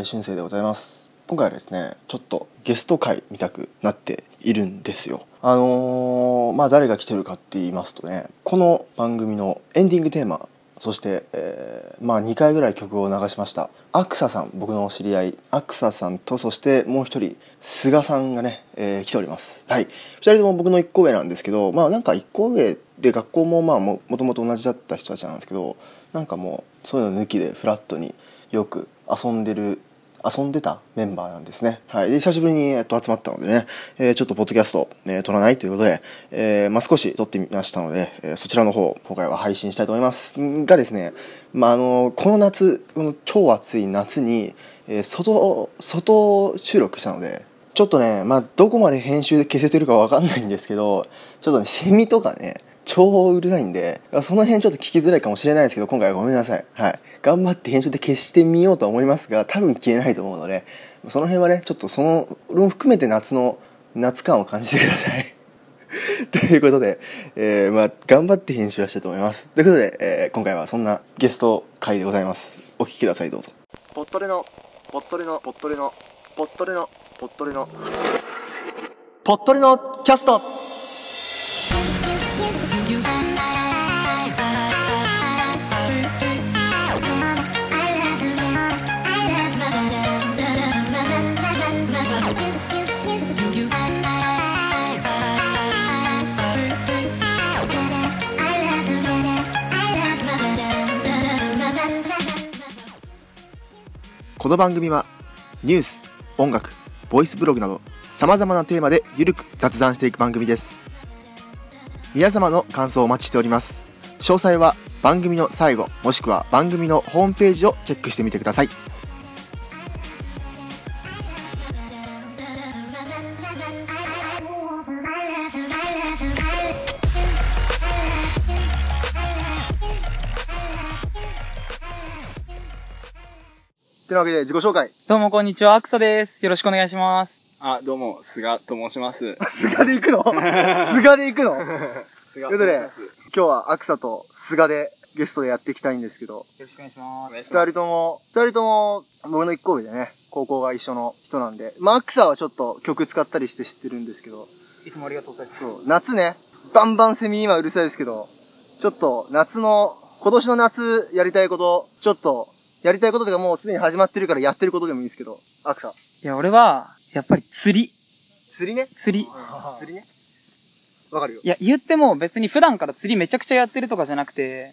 えー、俊生でございます。今回はですねちょっとゲスト会見たくなっているんですよ。あのー、まあ誰が来てるかって言いますとねこの番組のエンディングテーマそして、えーまあ2回ぐらい曲を流しました。アクサさん僕の知り合いアクサさんとそしてもう一人菅さんがね、えー来ております。はい。2人とも僕の1個上なんですけどまあなんか1個上で学校もまあももともと同じだった人たちなんですけどなんかもうそういうの抜きでフラットによく遊んでる遊んでたメンバーなんですね。はい。で、久しぶりに、えっと、集まったのでね、えーちょっとポッドキャスト、えー撮らないということで、えーまあ、少し撮ってみましたので、えーそちらの方、今回は配信したいと思います。がですね、まあ、あの、この夏、この超暑い夏に、えー外、外収録したので、ちょっとね、まあ、どこまで編集で消せてるかわかんないんですけど、ちょっとね、セミとかね、超うるさいんで、その辺ちょっと聞きづらいかもしれないですけど、今回はごめんなさい。はい。頑張って編集で消してみようとは思いますが、多分消えないと思うので、その辺はね、ちょっとその、俺も含めて夏の、夏感を感じてください。ということで、えーまあ、頑張って編集はしたいと思います。ということで、えー今回はそんなゲスト会でございます。お聞きください、どうぞ。ポットレの、ポットレの、ポットレの、ポットレの、ポットレの、ポットレのキャストこの番組はニュース音楽ボイスブログなどさまざまなテーマでゆるく雑談していく番組です。皆様の感想をお待ちしております。詳細は番組の最後もしくは番組のホームページをチェックしてみてください。わけで自己紹介どうもこんにちは、アクサです。よろしくお願いします。あ、どうも、菅と申します。菅で行くの？菅で行くの？菅ということで今日はアクサと菅でゲストでやっていきたいんですけどよろしくお願いします。二人とも、二人とも、僕の一個上でね、高校が一緒の人なんで、まあ、アクサはちょっと曲使ったりして知ってるんですけど、いつもありがとうございます。そう、夏ね、バンバンセミ今うるさいですけど、ちょっと夏の、今年の夏やりたいこと、ちょっと、やりたいこととかもうすでに始まってるからやってることでもいいんですけど、アクサ。いや、俺は、やっぱり釣り。釣りね？釣り。釣りね？わかるよい。や、言っても別に普段から釣りめちゃくちゃやってるとかじゃなくて、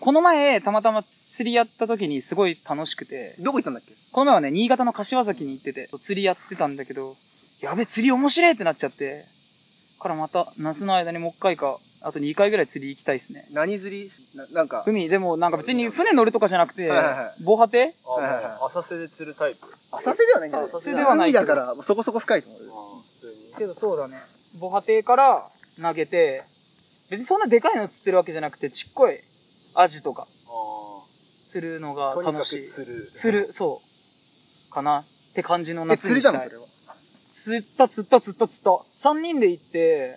この前、たまたま釣りやった時にすごい楽しくて、どこ行ったんだっけ？この前はね、新潟の柏崎に行ってて、釣りやってたんだけど、やべ、釣り面白いってなっちゃって、からまた夏の間にもう一回か、あと2回ぐらい釣り行きたいですね。何釣り？ななんか、海、でもなんか別に船乗るとかじゃなくて防波堤？浅瀬で釣るタイプ。浅瀬ではないんだよね。浅瀬ではない海だから、そこそこ深いと思うよ。けどそうだね。防波堤から投げて、別にそんなでかいの釣ってるわけじゃなくて、ちっこいアジとか釣るのが楽しい。釣る。釣る、そう。かなって感じのえ、夏にしたい釣りだもん、それは。釣った、釣った、釣った、釣った。3人で行って、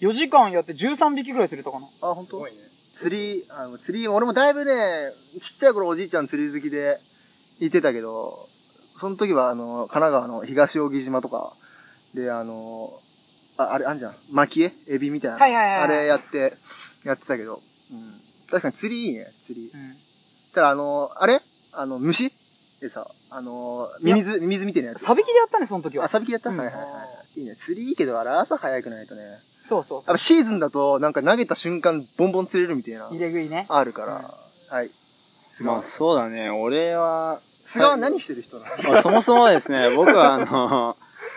4時間やって13匹ぐらい釣れたかな。あ、本当？すごいね。釣り、あの、釣り、俺もだいぶね、ちっちゃい頃おじいちゃん釣り好きで行ってたけど、その時はあの、神奈川の東扇島とか、で、あの、あ、あれ、あんじゃん。巻き絵？エビみたいな。はいはいはいはいあれやって、やってたけど、うん。確かに釣りいいね、釣り。うん。ただあの、あれ？あの、虫？でさ、あの、ミミズ、ミミズみたいなやつ。サビキでやったね、その時は。あ、サビキやった、うんはいはいはい。いいね。釣りいいけど、あれ朝早くないとね。そうそうそうやっぱ。シーズンだと、なんか投げた瞬間、ボンボン釣れるみたいな。入れ食いね。あるから、うんはい。菅まあそうだね、俺は、菅は何してる人なの？まあそもそもですね、僕はあの、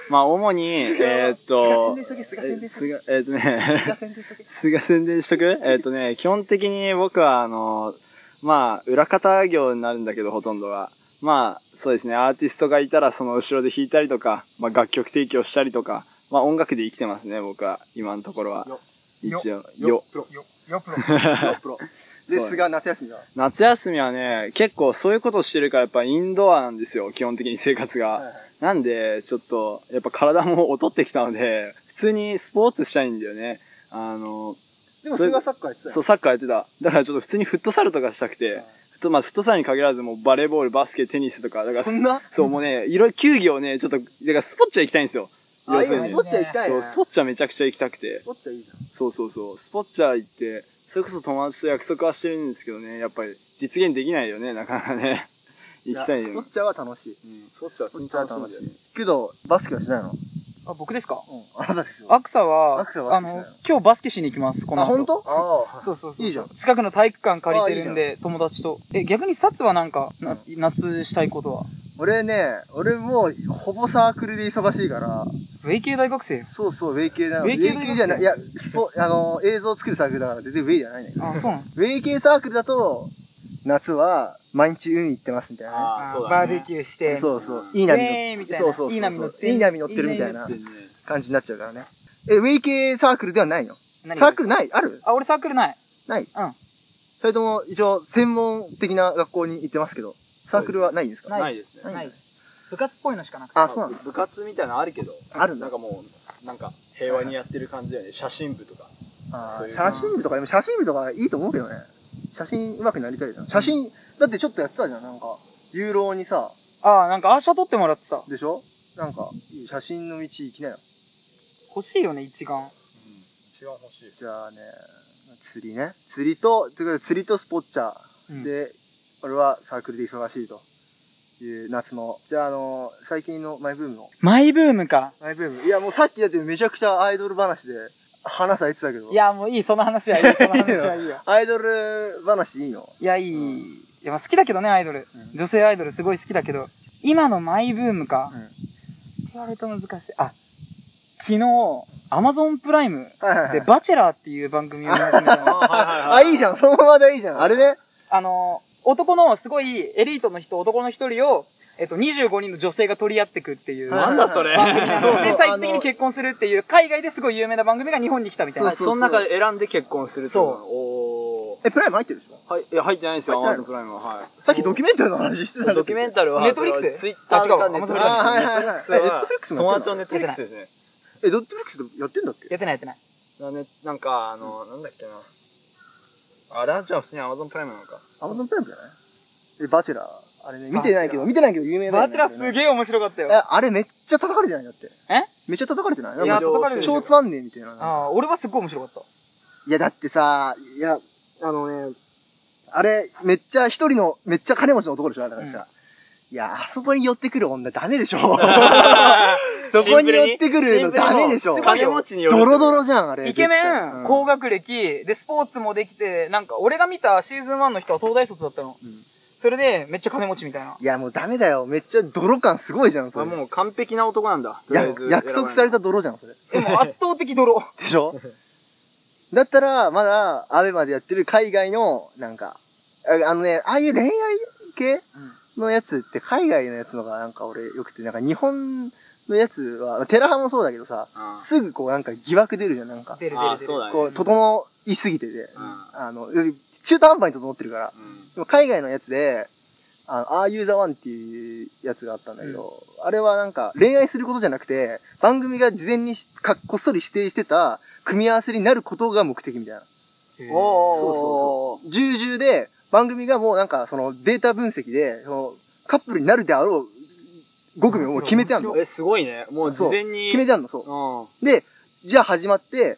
まあ主に、えーっと、菅宣伝しとけ、菅宣伝しとけ。菅、えーっとね、菅宣伝しとけ。菅宣伝しとく？えーっとね、基本的に僕はあの、まあ裏方業になるんだけどほとんどが。まあそうですね、アーティストがいたらその後ろで弾いたりとか、まあ楽曲提供したりとか、まあ音楽で生きてますね、僕は、今のところは。一応、よ。プロ。よ、よプロ。よプロ。で、そう菅夏休みは？夏休みはね、結構そういうことをしてるからやっぱインドアなんですよ、基本的に生活が。なんで、ちょっと、やっぱ体も劣ってきたので、普通にスポーツしたいんだよね。あの、でも菅サッカーやってたよ。そう、サッカーやってた。だからちょっと普通にフットサルとかしたくて、フット、まあ、フットサルに限らず、もうバレーボール、バスケ、テニスとか、だから、そんな？そう、もうね、いろいろ球技をね、ちょっと、だからスポッチャ行きたいんですよ。あ、いいね。要するにスポ。ッチャ行きたいね。そう、スポッチャめちゃくちゃ行きたくて。スポッチャいいじゃん。そうそうそう。スポッチャ行って、それこそ友達と約束はしてるんですけどね、やっぱり実現できないよね、なかなかね。行きたいよ。スポッチャは楽しい。うんスポッチャはスポッチャは楽しい。けど、バスケはしないの？うん。あ、僕ですか？あなたですよ。アクサは、アクサはあの、今日バスケしに行きます、このあ、後。本当？あそうそうそう。いいじゃん近くの体育館借りてるんで、友達と。え、逆にサツはなんか、な夏したいことは？俺ね、俺もう、ほぼサークルで忙しいから、ウェイ系大学生？よ。そうそう、ウェイ系だよ。ウェイ系じゃない、いや、スポ、あの、映像作るサークルだから全然ウェイじゃないんだけど。あ、そうなの？ウェイ系サークルだと、夏は、毎日海行ってますみたいなね。あーそうだねバーベキューして。そうそう。いい波イエーイみたいなそうそう。いい波乗っていい波乗ってるみたいな感じになっちゃうからね。え、ウェイ系サークルではないの？何サークルない？ある？あ、俺サークルない。ない？うん。それとも、一応、専門的な学校に行ってますけど、サークルはないんですか？ないないですね。ない。部活っぽいのしかなくて。あ、そうなんだ。部活みたいなのあるけど、あるんだなんかもう、なんか平和にやってる感じだよね。写真部とか。あ写真部とか、でも写真部とかいいと思うけどね。写真上手くなりたいじゃん。写真、だってちょっとやってたじゃん、なんか。ユーロにさ、あ、なんかアーシャ撮ってもらってさ。でしょ？なんか、写真の道行きなよ。欲しいよね、一眼。一番欲しい。じゃあね、釣りね。釣りと、ということで釣りとスポッチャー。うんで、俺はサークルで忙しいという夏の。じゃあ、あの最近のマイブームの。マイブームか。マイブーム。いや、もうさっきだってめちゃくちゃアイドル話で話されてたけど。い、や、もういい、その話はいい、その話はいいよ。アイドル話いいの？いや、いい。いや、まあ好きだけどね、アイドル。女性アイドルすごい好きだけど、今のマイブームか。うんって言われると難しい。あ、昨日、アマゾンプライムで。バチェラーっていう番組を見始めたの。あ、いいじゃん。そのままでいいじゃん。あれね。あの、男のすごいエリートの人、男の一人を、えっと、25人の女性が取り合ってくっていう。なんだそれそうそうので、最終的に結婚するっていう、海外ですごい有名な番組が日本に来たみたいな。そうそうその中で選んで結婚するそうおー。え、プライム入ってるでしょはい、いや、入ってないですよ、入ってないマゾンプライムは。はい。さっきドキュメンタルの話してたんだドキュメンタルは、ネットフリックス？ツイッターかあ違うネットフリックス。あはいはいはいネットフリックスえネットフリックスもやってんの？友達のネットフリックスですね。え、ネットフリックスやってんだっけ？やってないやってない。なね、なんか、あの、なんだっけな。あれはじゃあ普通にアマゾンプライムなのか。アマゾンプライムじゃない？え、バチェラー。あれね、見てないけど、見てないけど有名だよね。バチェラーすげえ面白かったよ。え、あれめっちゃ叩かれてない？んだって。え？めっちゃ叩かれてない？いやか叩かれてる超つまんねえみたいな。ああ、俺はすっごい面白かった。いや、だってさ、いや、あのね、あれ、めっちゃ一人の、めっちゃ金持ちの男でしょだからさ。いや、あそこに寄ってくる女ダメでしょ そこに寄ってくるのダメでしょ金持ちに？よる。ドロドロじゃん、あれ。イケメン、うん高学歴、で、スポーツもできて、なんか、俺が見たシーズン1の人は東大卒だったの。それで、めっちゃ金持ちみたいな。いや、もうダメだよ。めっちゃ泥感すごいじゃん、それ。あもう完璧な男なんだ。とりあやえず約束された泥じゃん、それ。でも圧倒的泥。でしょ？だったら、まだ、アベマでやってる海外の、なんか、ああのね、ああいう恋愛系？のやつって海外のやつのがなんか俺よくて、なんか日本のやつは、テラハもそうだけどさ、うんすぐこうなんか疑惑出るじゃん、なんか。出る出る出る。こう、整いすぎてて、あの、中途半端に整ってるから。でも海外のやつで、あの、Are You the One っていうやつがあったんだけど、あれはなんか恋愛することじゃなくて、番組が事前にしかこっそり指定してた組み合わせになることが目的みたいな。そうそうそう。重々で、番組がもうなんかそのデータ分析で、そのカップルになるであろう5組をもう決めてあんの。え、すごいね。もう事前に。決めてあんの、そう。うん。で、じゃあ始まって、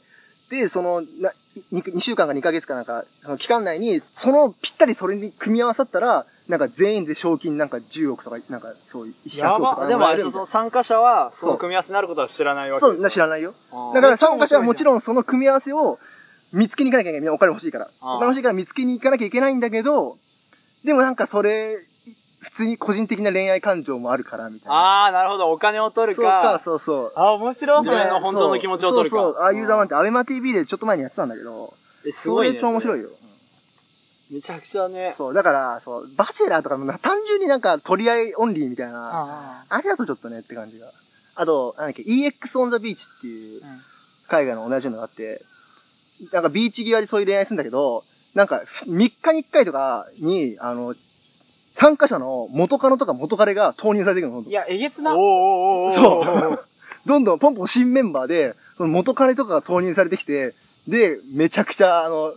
で、その、な 2, 週間か2ヶ月かなんか、その期間内に、そのぴったりそれに組み合わさったら、なんか全員で賞金なんか10億とか、なんかそういう100や億とかば。でもあれ、その参加者は、その組み合わせになることは知らないわけ。なそう、な知らないよ。うんだから参加者はもちろんその組み合わせを見つけに行かなきゃいけない。お金欲しいから。あお金欲しいから見つけに行かなきゃいけないんだけど、でもなんかそれ、普通に個人的な恋愛感情もあるから、みたいな。ああ、なるほど。お金を取るそうか、か。そうそう。あ、面白い。自分の本当の気持ちを取るかそうそう、ああいうザマンってアベマ TV でちょっと前にやってたんだけど、え、すごいね。それ超面白いよ。めちゃくちゃね。そう、だから、そう、バチェラーとかもな単純になんか取り合いオンリーみたいな、ああれだとちょっとねって感じが。あと、なんだっけ、EX on the beach っていう海外の同じのがあって、なんかビーチ際でそういう恋愛するんだけど、なんか3日に1回とかに、あの、参加者の元カノとか元彼が投入されていくの、いや、えげつな。おーおーおーおーそう。どんどんポンポン新メンバーで、その元彼とかが投入されてきて、で、めちゃくちゃ、あの、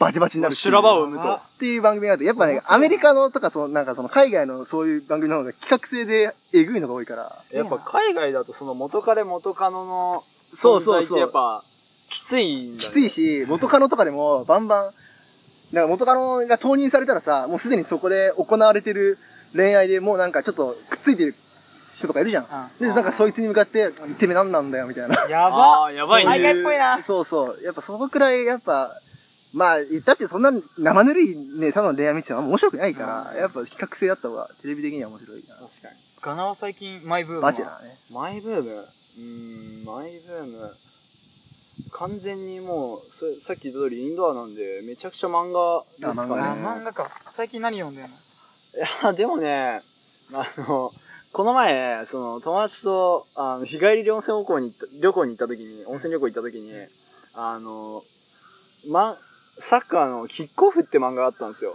バチバチになるっていう修羅場を生むと。っていう番組があって、やっぱね、アメリカのとか、その、なんかその海外のそういう番組の方が企画性でえぐいのが多いから、やっぱ海外だとその元彼元カノの存在っそうそうそうてやっぱきついんだね。きついし、元カノとかでもバンバン、だから元カノが投入されたらさ、もうすでにそこで行われてる恋愛でもうなんかちょっとくっついてる人とかいるじゃん。で、なんかそいつに向かって、てめえなんなんだよ、みたいな。やばやばいね海外っぽいな。そうそう。やっぱそのくらい、やっぱ、まあ、だってそんな生ぬるいね、ただの恋愛見てても面白くないから、やっぱ比較性あった方がテレビ的には面白いな。確かに。ガナは最近マイブームは。バチェラーね。マイブームうーん、マイブーム。完全にもう、そさっき言った通りインドアなんで、めちゃくちゃ漫画ですかね。あ漫画か。最近何読んでんの？いや、でもね、あの、この前、その、友達と、あの、日帰りで温泉旅行に行った、旅行に行った時に、温泉旅行行った時に、あの、ま、サッカーのキックオフって漫画があったんですよ。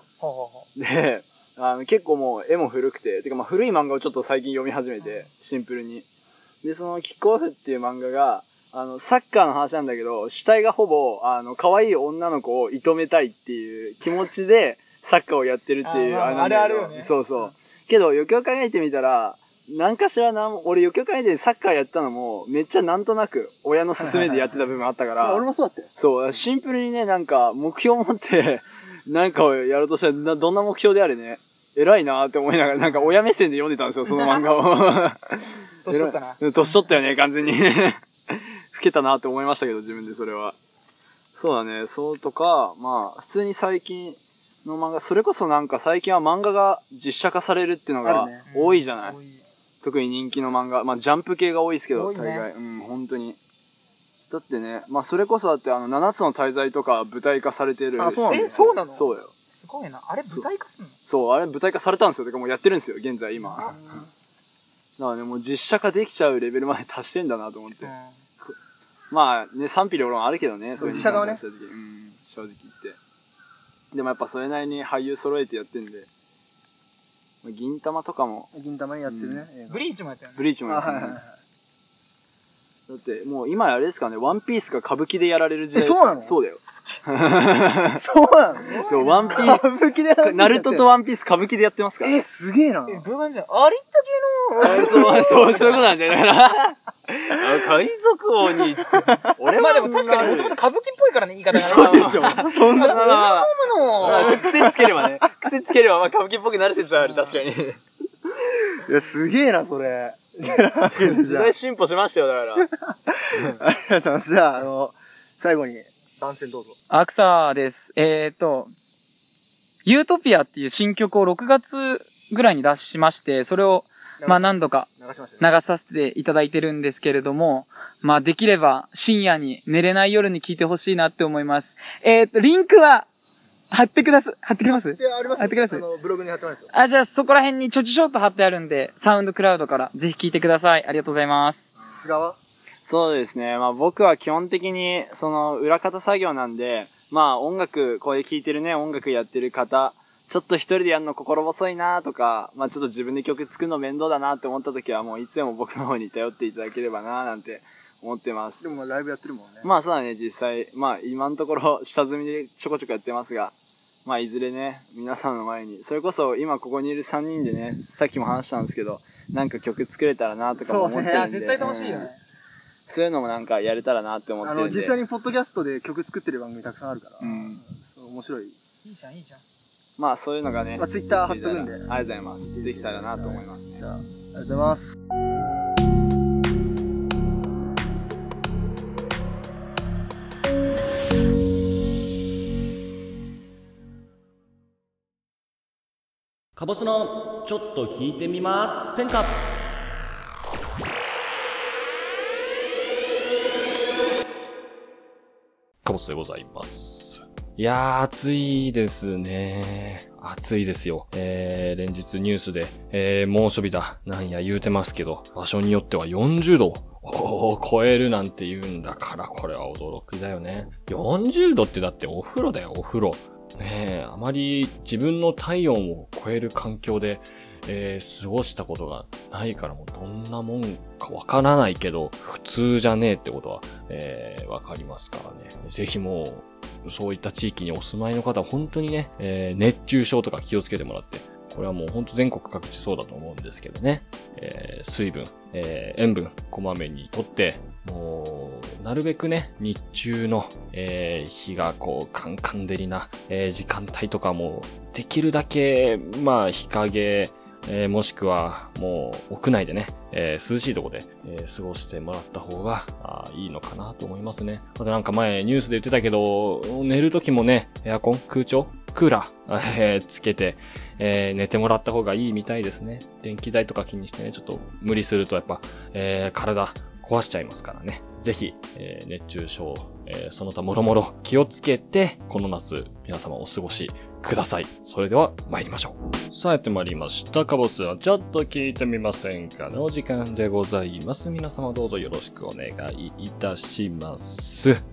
で、あの、結構もう絵も古くて、てかまあ古い漫画をちょっと最近読み始めて、シンプルに。で、そのキックオフっていう漫画が、あの、サッカーの話なんだけど、主体がほぼ、あの、可愛い女の子を射止めたいっていう気持ちで、サッカーをやってるっていう、あーまあれあるあるよね。そうそう。けど、よくよく考えてみたら、何かしらなん、俺よくよく考えてサッカーやってたのも、めっちゃなんとなく、親の勧めでやってた部分あったから、俺もそうだったよ。そう、シンプルにね、なんか、目標を持って、なんかをやろうとしたら、などんな目標であれね、偉いなって思いながら、なんか親目線で読んでたんですよ、その漫画を。年取ったな。年取ったよね、完全に。老けたなって思いましたけど、自分でそれは。そうだね、そうとか、まあ、普通に最近の漫画、それこそなんか最近は漫画が実写化されるっていうのが多いじゃない、多い特に人気の漫画。まあ、ジャンプ系が多いですけど、ね大概。うん、本当に。だってね、まあ、それこそだって、あの、七つの大罪とか舞台化されてる。あそうなんだえ、そうなの？そうよ。すごいな。あれ舞台化すんの？そう、あれ舞台化されたんですよ。てかもうやってるんですよ、現在今。だからね、もう実写化できちゃうレベルまで達してんだなと思って。まあね、賛否両論あるけどね、そういう実写化はね正直うん、正直言って。でもやっぱそれなりに俳優揃えてやってんで、まあ銀玉とかも、銀玉にやってるね。うんブリーチもやったよね。ブリーチもあ、やってるはいはいはい。だってもう今あれですかね、ワンピースが歌舞伎でやられる時代えそうなの？そうだよ。そうなの？そう、ワンピー歌舞伎でやってス、るナルトとワンピース歌舞伎でやってますから。え、すげえな。え、どういう感じだありったけのあそう、そう、そういうことなんじゃない？かな。あ海賊王に、俺まあでも確かにもともと歌舞伎っぽいからね、言い方がね。そうでしょ。そんな、まあのちょっと癖つければね。癖つければ、まあ歌舞伎っぽくなる説はある、確かに。いや、すげえな、それ。時代進歩しましたよ、だから。ありがとうございます。じゃあ、あの、最後に、番宣どうぞ。アクサです。えっ、と、ユートピアっていう新曲を6月ぐらいに出しまして、それを、まあ何度か流させていただいてるんですけれども、まあできれば深夜に寝れない夜に聞いてほしいなって思います。えっ、と、リンクは貼ってくださ、貼ってくれます？貼ってくれます？あの、ブログに貼ってますよ。あ、じゃあそこら辺にちょちょちょっと貼ってあるんで、サウンドクラウドからぜひ聞いてください。ありがとうございます。菅はそうですね。まあ僕は基本的に、その、裏方作業なんで、まあ音楽、これ聴いてるね、音楽やってる方、ちょっと一人でやるの心細いなとか、まあちょっと自分で曲作るの面倒だなって思った時は、もういつでも僕の方に頼っていただければななんて思ってますで。もまあライブやってるもんね。まあそうだね、実際、まあ今のところ下積みでちょこちょこやってますが、まあいずれね、皆さんの前に、それこそ今ここにいる3人でね、さっきも話したんですけど、なんか曲作れたらなとかも思ってるんで。絶対楽しいよね。うんそういうのもなんかやれたらなって思ってるんで。実際にポッドキャストで曲作ってる番組たくさんあるから、うん面白い。いいじゃん、いいじゃん。まあそういうのがね、まあ Twitter 貼っとくんでありがとうございます。できたらなと思いますねじ。ゃあ、ありがとうございます。カボスのちょっと聞いてみませんか？スでございます。いやー、暑いですね。暑いですよ。えー、連日ニュースで、えー、猛暑日だ、なんや言うてますけど、場所によっては40度を超えるなんて言うんだから、これは驚きだよね。40度ってだってお風呂だよ、お風呂。ねえ、あまり自分の体温を超える環境で、えー過ごしたことがないからもうどんなもんかわからないけど、普通じゃねえってことは、えーわかりますからね。ぜひもう、そういった地域にお住まいの方は本当にね、えー熱中症とか気をつけてもらって、これはもう本当全国各地そうだと思うんですけどね。えー水分、えー塩分、こまめにとって、もう、なるべくね、日中の、えー日がこう、カンカン照りな、え時間帯とかも、できるだけ、まあ、日陰、えーもしくは、もう、屋内でね、えー涼しいとこで、え過ごしてもらった方が、あいいのかなと思いますね。あとなんか前、ニュースで言ってたけど、寝る時もね、エアコン、空調、クーラー、えーつけて、えー寝てもらった方がいいみたいですね。電気代とか気にしてね、ちょっと無理するとやっぱ、えー体壊しちゃいますからね。ぜひ、えー熱中症、えーその他もろもろ気をつけて、この夏、皆様お過ごしください。それでは参りましょう。さあやってまいりました。カボスはちょっと聞いてみませんかのお時間でございます。皆様どうぞよろしくお願いいたします。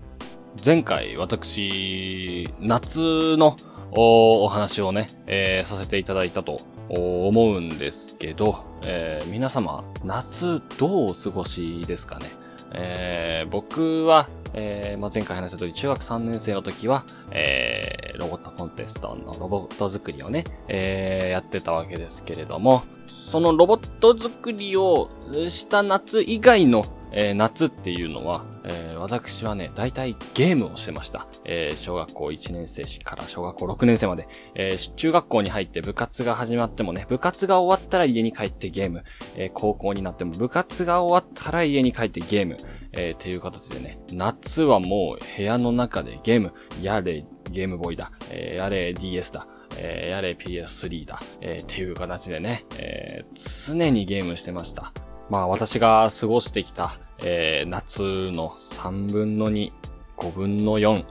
前回私、夏のお話をね、えーさせていただいたと思うんですけど、えー皆様、夏どうお過ごしですかねえー僕は、えーまあ、前回話した通り、中学3年生の時は、えーロボットコンテストのロボット作りをね、えーやってたわけですけれども、そのロボット作りをした夏以外の、えー夏っていうのは、えー私はね、大体ゲームをしてました。えー小学校1年生から小学校6年生まで、え中学校に入って部活が始まってもね、部活が終わったら家に帰ってゲーム、え高校になっても部活が終わったら家に帰ってゲーム、えーっていう形でね、夏はもう部屋の中でゲーム、やれゲームボーイだ、えーやれ DS だ、えーやれ PS3 だ、えーっていう形でね、えー常にゲームしてました。まあ私が過ごしてきた、えー夏の3分の2、5分の4、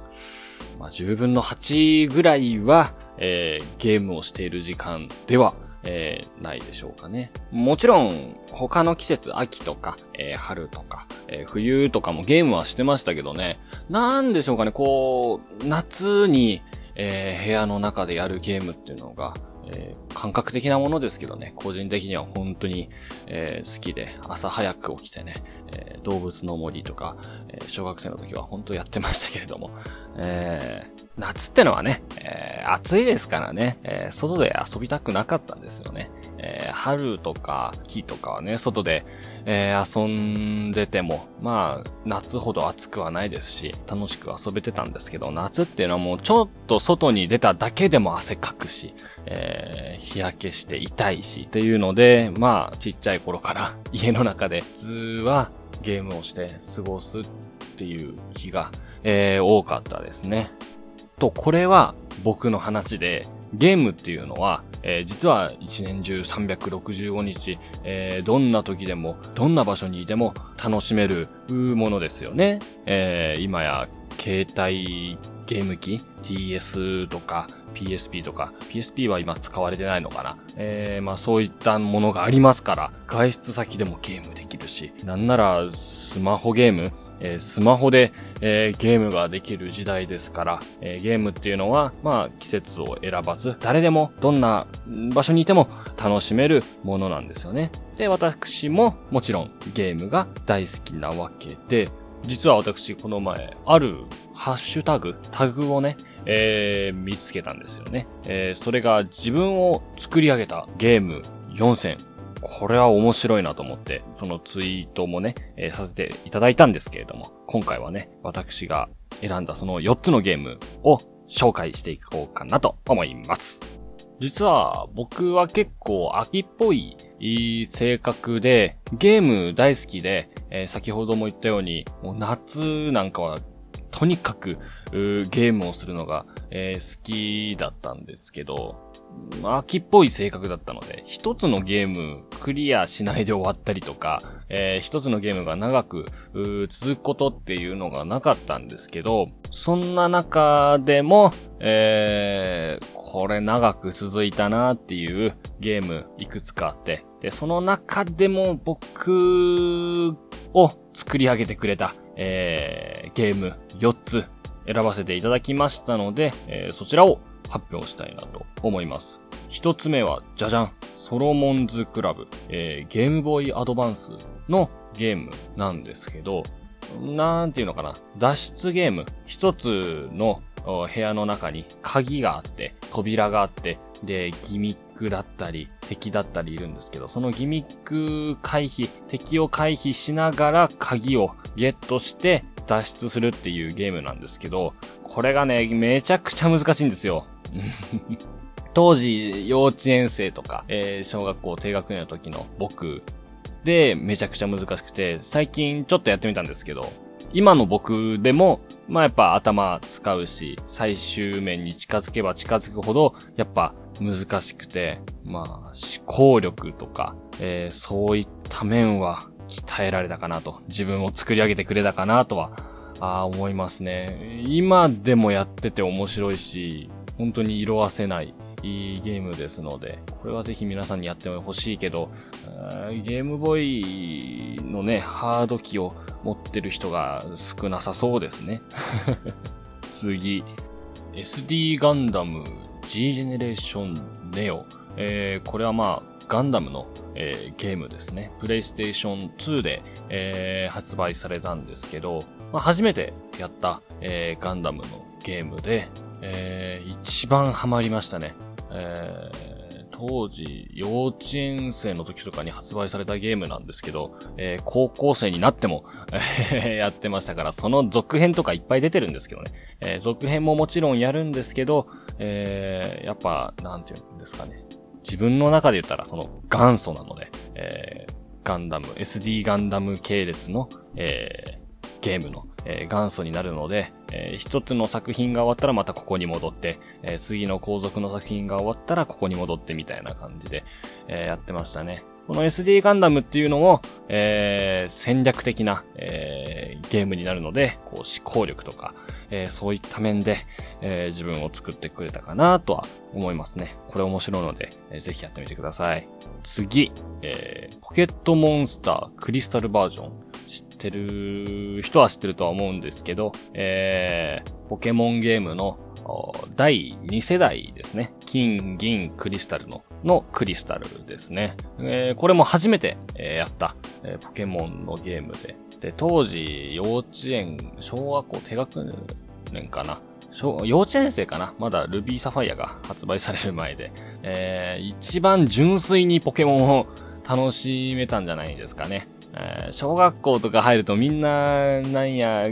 まあ10分の8ぐらいは、えーゲームをしている時間では、えーないでしょうかね。もちろん、他の季節、秋とか、えー春とか、えー冬とかもゲームはしてましたけどね、なんでしょうかね、こう、夏に、え部屋の中でやるゲームっていうのが、え感覚的なものですけどね、個人的には本当に、え好きで、朝早く起きてね、え動物の森とか、え小学生の時は本当やってましたけれども、えー夏ってのはね、えー暑いですからね、えー外で遊びたくなかったんですよね。えー春とか木とかはね、外で、え遊んでても、まあ、夏ほど暑くはないですし、楽しく遊べてたんですけど、夏っていうのはもうちょっと外に出ただけでも汗かくし、え日焼けして痛いし、っていうので、まあ、ちっちゃい頃から家の中で、普通はゲームをして過ごすっていう日が、え多かったですね。と、これは僕の話で、ゲームっていうのは、えー実は一年中365日、えーどんな時でも、どんな場所にいても楽しめるものですよね。えー今や携帯ゲーム機 ?TS とか PSP とか PSP は今使われてないのかなえーまあそういったものがありますから、外出先でもゲームできるし、なんならスマホゲームえースマホで、えーゲームができる時代ですから、えーゲームっていうのは、まあ、季節を選ばず、誰でも、どんな場所にいても楽しめるものなんですよね。で、私も、もちろん、ゲームが大好きなわけで、実は私、この前、ある、ハッシュタグ、タグをね、えー見つけたんですよね。えーそれが自分を作り上げたゲーム4選。これは面白いなと思って、そのツイートもね、えーさせていただいたんですけれども、今回はね、私が選んだその4つのゲームを紹介していこうかなと思います。実は僕は結構秋っぽい性格で、ゲーム大好きで、えー先ほども言ったように、もう夏なんかはとにかくゲームをするのが、えー好きだったんですけど、秋っぽい性格だったので、一つのゲームクリアしないで終わったりとか、えー一つのゲームが長く続くことっていうのがなかったんですけど、そんな中でも、えーこれ長く続いたなっていうゲームいくつかあって、で、その中でも僕を作り上げてくれた、えーゲーム4つ選ばせていただきましたので、えーそちらを発表したいなと思います。一つ目は、じゃじゃん。ソロモンズクラブ、えーゲームボーイアドバンスのゲームなんですけど、なんていうのかな。脱出ゲーム。一つの部屋の中に鍵があって、扉があって、で、ギミックだったり、敵だったりいるんですけど、そのギミック回避、敵を回避しながら鍵をゲットして脱出するっていうゲームなんですけど、これがね、めちゃくちゃ難しいんですよ。当時、幼稚園生とか、えー小学校低学年の時の僕でめちゃくちゃ難しくて、最近ちょっとやってみたんですけど、今の僕でも、まあやっぱ頭使うし、最終面に近づけば近づくほど、やっぱ難しくて、まあ思考力とか、えーそういった面は鍛えられたかなと、自分を作り上げてくれたかなとは、あ思いますね。今でもやってて面白いし、本当に色褪せないいいゲームですので、これはぜひ皆さんにやってほしいけど、ゲームボーイのね、ハード機を持ってる人が少なさそうですね。次。SD ガンダム G ジェネレーションネオ。えーこれはまあ、ガンダムの、えーゲームですね。プレイステーション2で、えー発売されたんですけど、まあ、初めてやった、えガンダムのゲームで、えー一番ハマりましたね。えー当時、幼稚園生の時とかに発売されたゲームなんですけど、えー高校生になっても、やってましたから、その続編とかいっぱい出てるんですけどね。えー続編ももちろんやるんですけど、えーやっぱ、なんていうんですかね。自分の中で言ったらその元祖なので、えーガンダム、SD ガンダム系列の、えーゲームの、えー元祖になるので、えー一つの作品が終わったらまたここに戻って、えー次の後続の作品が終わったらここに戻ってみたいな感じで、えやってましたね。この SD ガンダムっていうのも、え戦略的な、えゲームになるので、こう思考力とか、えそういった面で、え自分を作ってくれたかなとは思いますね。これ面白いので、えーぜひやってみてください。次、えポケットモンスタークリスタルバージョン。知ってる人は知ってるとは思うんですけど、えーポケモンゲームの第2世代ですね。金、銀、クリスタルの、のクリスタルですね。えーこれも初めて、えーやった、えーポケモンのゲームで。で、当時、幼稚園、小学校低学年かな。小幼稚園生かなまだルビーサファイアが発売される前で、えー一番純粋にポケモンを楽しめたんじゃないですかね。えー小学校とか入るとみんな、なんや、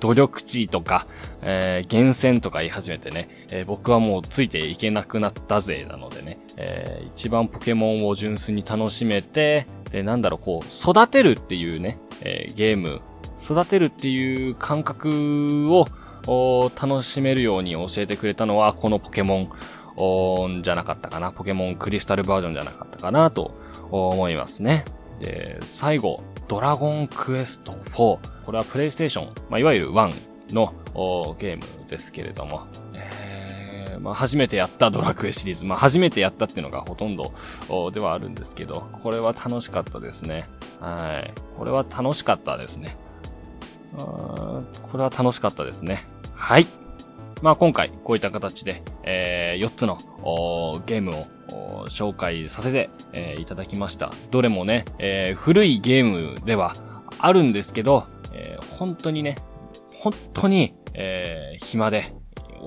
努力値とか、えー厳選とか言い始めてね、えー僕はもうついていけなくなったぜなのでね、えー一番ポケモンを純粋に楽しめて、で、なんだろう、こう、育てるっていうね、えーゲーム、育てるっていう感覚をお楽しめるように教えてくれたのは、このポケモンじゃなかったかな。ポケモンクリスタルバージョンじゃなかったかなと思いますね。で、最後、ドラゴンクエスト4。これはプレイステーション、まあ、いわゆる1のゲームですけれども、えーまあ、初めてやったドラクエシリーズ、まあ、初めてやったっていうのがほとんどではあるんですけど、これは楽しかったですね。はい。これは楽しかったですね。あこれは楽しかったですね。はい。まあ今回こういった形で、えー4つのゲームを紹介させて、えーいただきました。どれもね、えー古いゲームではあるんですけど、えー本当にね、本当に、えー暇で、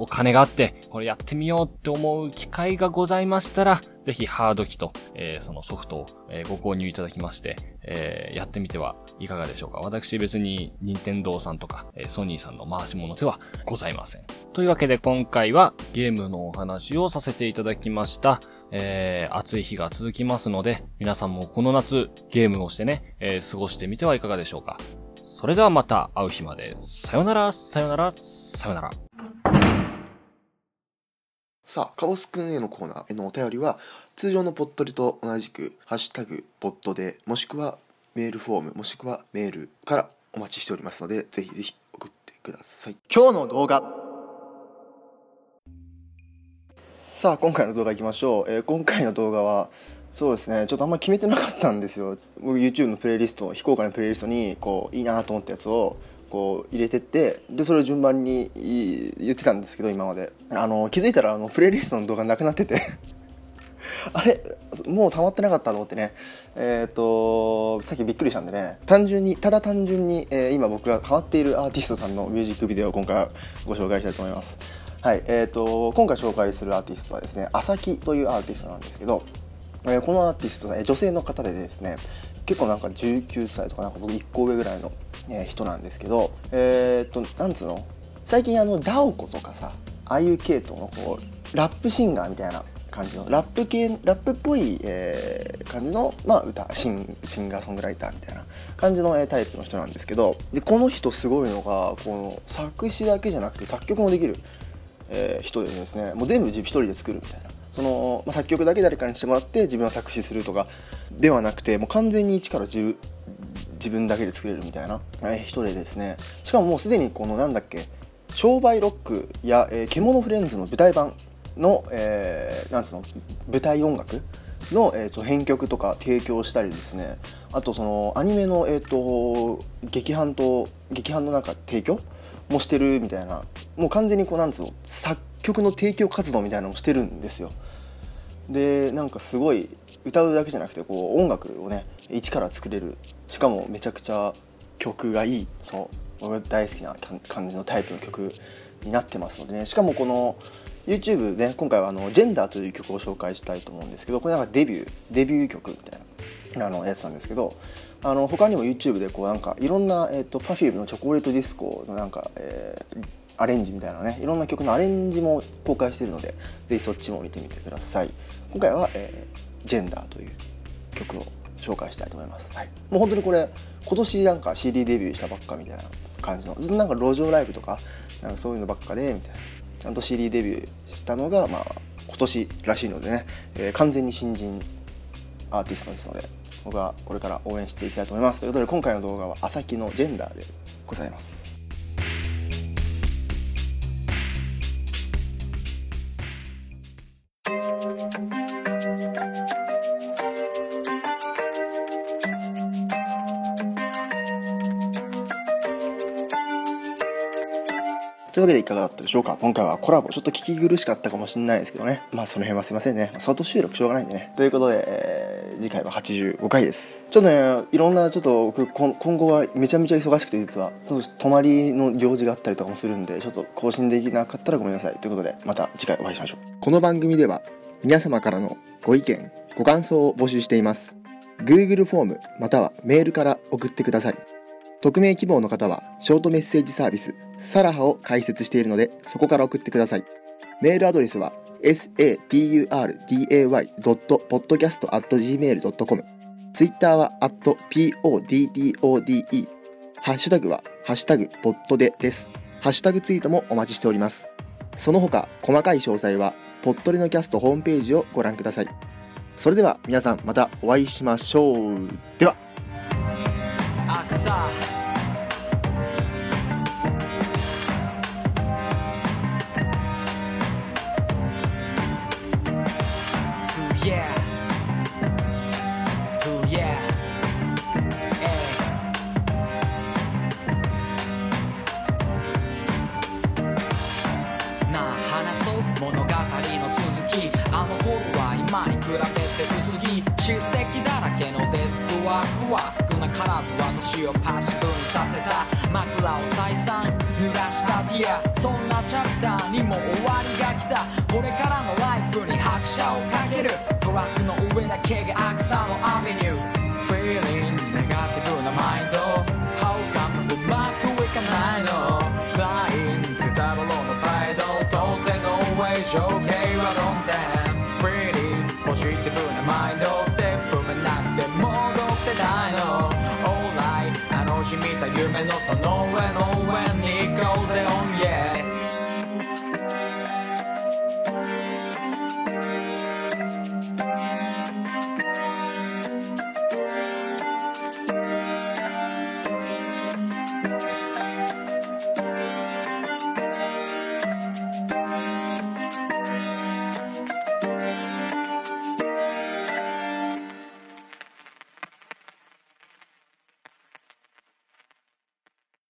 お金があって、これやってみようって思う機会がございましたら、ぜひハード機と、えーそのソフトを、えご購入いただきまして、えーやってみてはいかがでしょうか。私別に任天堂さんとか、えソニーさんの回し物ではございません。というわけで今回はゲームのお話をさせていただきました。えー暑い日が続きますので、皆さんもこの夏ゲームをしてね、え過ごしてみてはいかがでしょうか。それではまた会う日まで。さよなら、さよなら、さよなら。さあ、カボスくんへのコーナーへのお便りは、通常のポットリと同じく、ハッシュタグ、ポットで、もしくはメールフォーム、もしくはメールからお待ちしておりますので、ぜひぜひ送ってください。今日の動画さあ、今回の動画いきましょう。えー今回の動画は、そうですね、ちょっとあんまり決めてなかったんですよ。僕 YouTube のプレイリスト、非公開のプレイリストに、こう、いいなと思ったやつを、こう入れてってでそれを順番に言ってたんですけど今まで。あの気づいたらあのプレイリストの動画なくなってて。あれもう溜まってなかったと思ってね。えっ、とさっきびっくりしたんでね。単純にただ単純に、えー今僕がハマっているアーティストさんのミュージックビデオを今回ご紹介したいと思います。はいえー、と今回紹介するアーティストはですねあさきというアーティストなんですけど、このアーティストね女性の方でですね結構なんか19歳とかなんか僕1個上ぐらいの、えー人なんですけどえっ、となんつうの？最近あのダオコとかさああいう系統のこうラップシンガーみたいな感じのラップ系ラップっぽい、えー感じの、まあ、歌シンシンガーソングライターみたいな感じの、えータイプの人なんですけどでこの人すごいのがこの作詞だけじゃなくて作曲もできる、えー人でですねもう全部自分一人で作るみたいな。その、まあ、作曲だけ誰かにしてもらって自分は作詞するとかではなくてもう完全に一から自自分だけで作れるみたいな、えー人でですね。しかももうすでにこのなんだっけ商売ロックや、えー獣フレンズの舞台版の、えーなんつうの舞台音楽の、えーと編曲とか提供したりですね。あとそのアニメの、えー、と劇伴と劇伴のなんか提供もしてるみたいな。もう完全にこうなんつうの作曲の提供活動みたいなのもしてるんですよ。でなんかすごい歌うだけじゃなくてこう音楽をね一から作れる。しかもめちゃくちゃ曲がいい。そう。大好きな感じのタイプの曲になってますのでね。しかもこの YouTube で、ね、今回はあの「ジェンダーという曲を紹介したいと思うんですけどこれなんかデビューデビュー曲みたいなあのやつなんですけどあの他にも YouTube でこうなんかいろんな、えー、と Perfume の「チョコレートディスコ」のなんか、えーアレンジみたいなねいろんな曲のアレンジも公開しているのでぜひそっちも見てみてください。今回は、えージェンダーという曲を紹介したいと思います、はい、もう本当にこれ今年なんか CD デビューしたばっかみたいな感じのずっとなんか路上ライブとかなんかそういうのばっかでみたいな。ちゃんと CD デビューしたのが、まあ、今年らしいのでね、えー完全に新人アーティストですので僕はこれから応援していきたいと思います。ということで今回の動画は「朝木のジェンダー」でございますというわけでいかがだったでしょうか。今回はコラボちょっと聞き苦しかったかもしれないですけどね。まあその辺はすいませんね。外収録しょうがないんでね。ということで、えー次回は85回です。ちょっとねいろんなちょっと今後はめちゃめちゃ忙しくて実はちょっと泊まりの行事があったりとかもするんでちょっと更新できなかったらごめんなさい。ということでまた次回お会いしましょう。この番組では皆様からのご意見ご感想を募集しています。Google フォームまたはメールから送ってください。匿名希望の方はショートメッセージサービスサラハを開設しているのでそこから送ってください。メールアドレスは saturday.podcast.gmail.com ツイッターは @poddode ハッシュタグはハッシュタグポッドでです。ハッシュタグツイートもお待ちしております。その他細かい詳細はポッドレのキャストホームページをご覧ください。それでは皆さんまたお会いしましょう。では。草 To yeah. To yeah. Ay なあ話そう。物語の続き。あの頃は今に比べて薄着。叱責だらけのデスクワークはらず私をパッシブにさせた。枕を再三濡らしたディア。そんなチャプターにも終わりが来た。これからのライフに拍車をかける。トラックの上だけが草のアベニュー。Feeling ネガティブなマインド How come うまくいかないの？Flying ゼタロロの態度。当然の way 情景の上の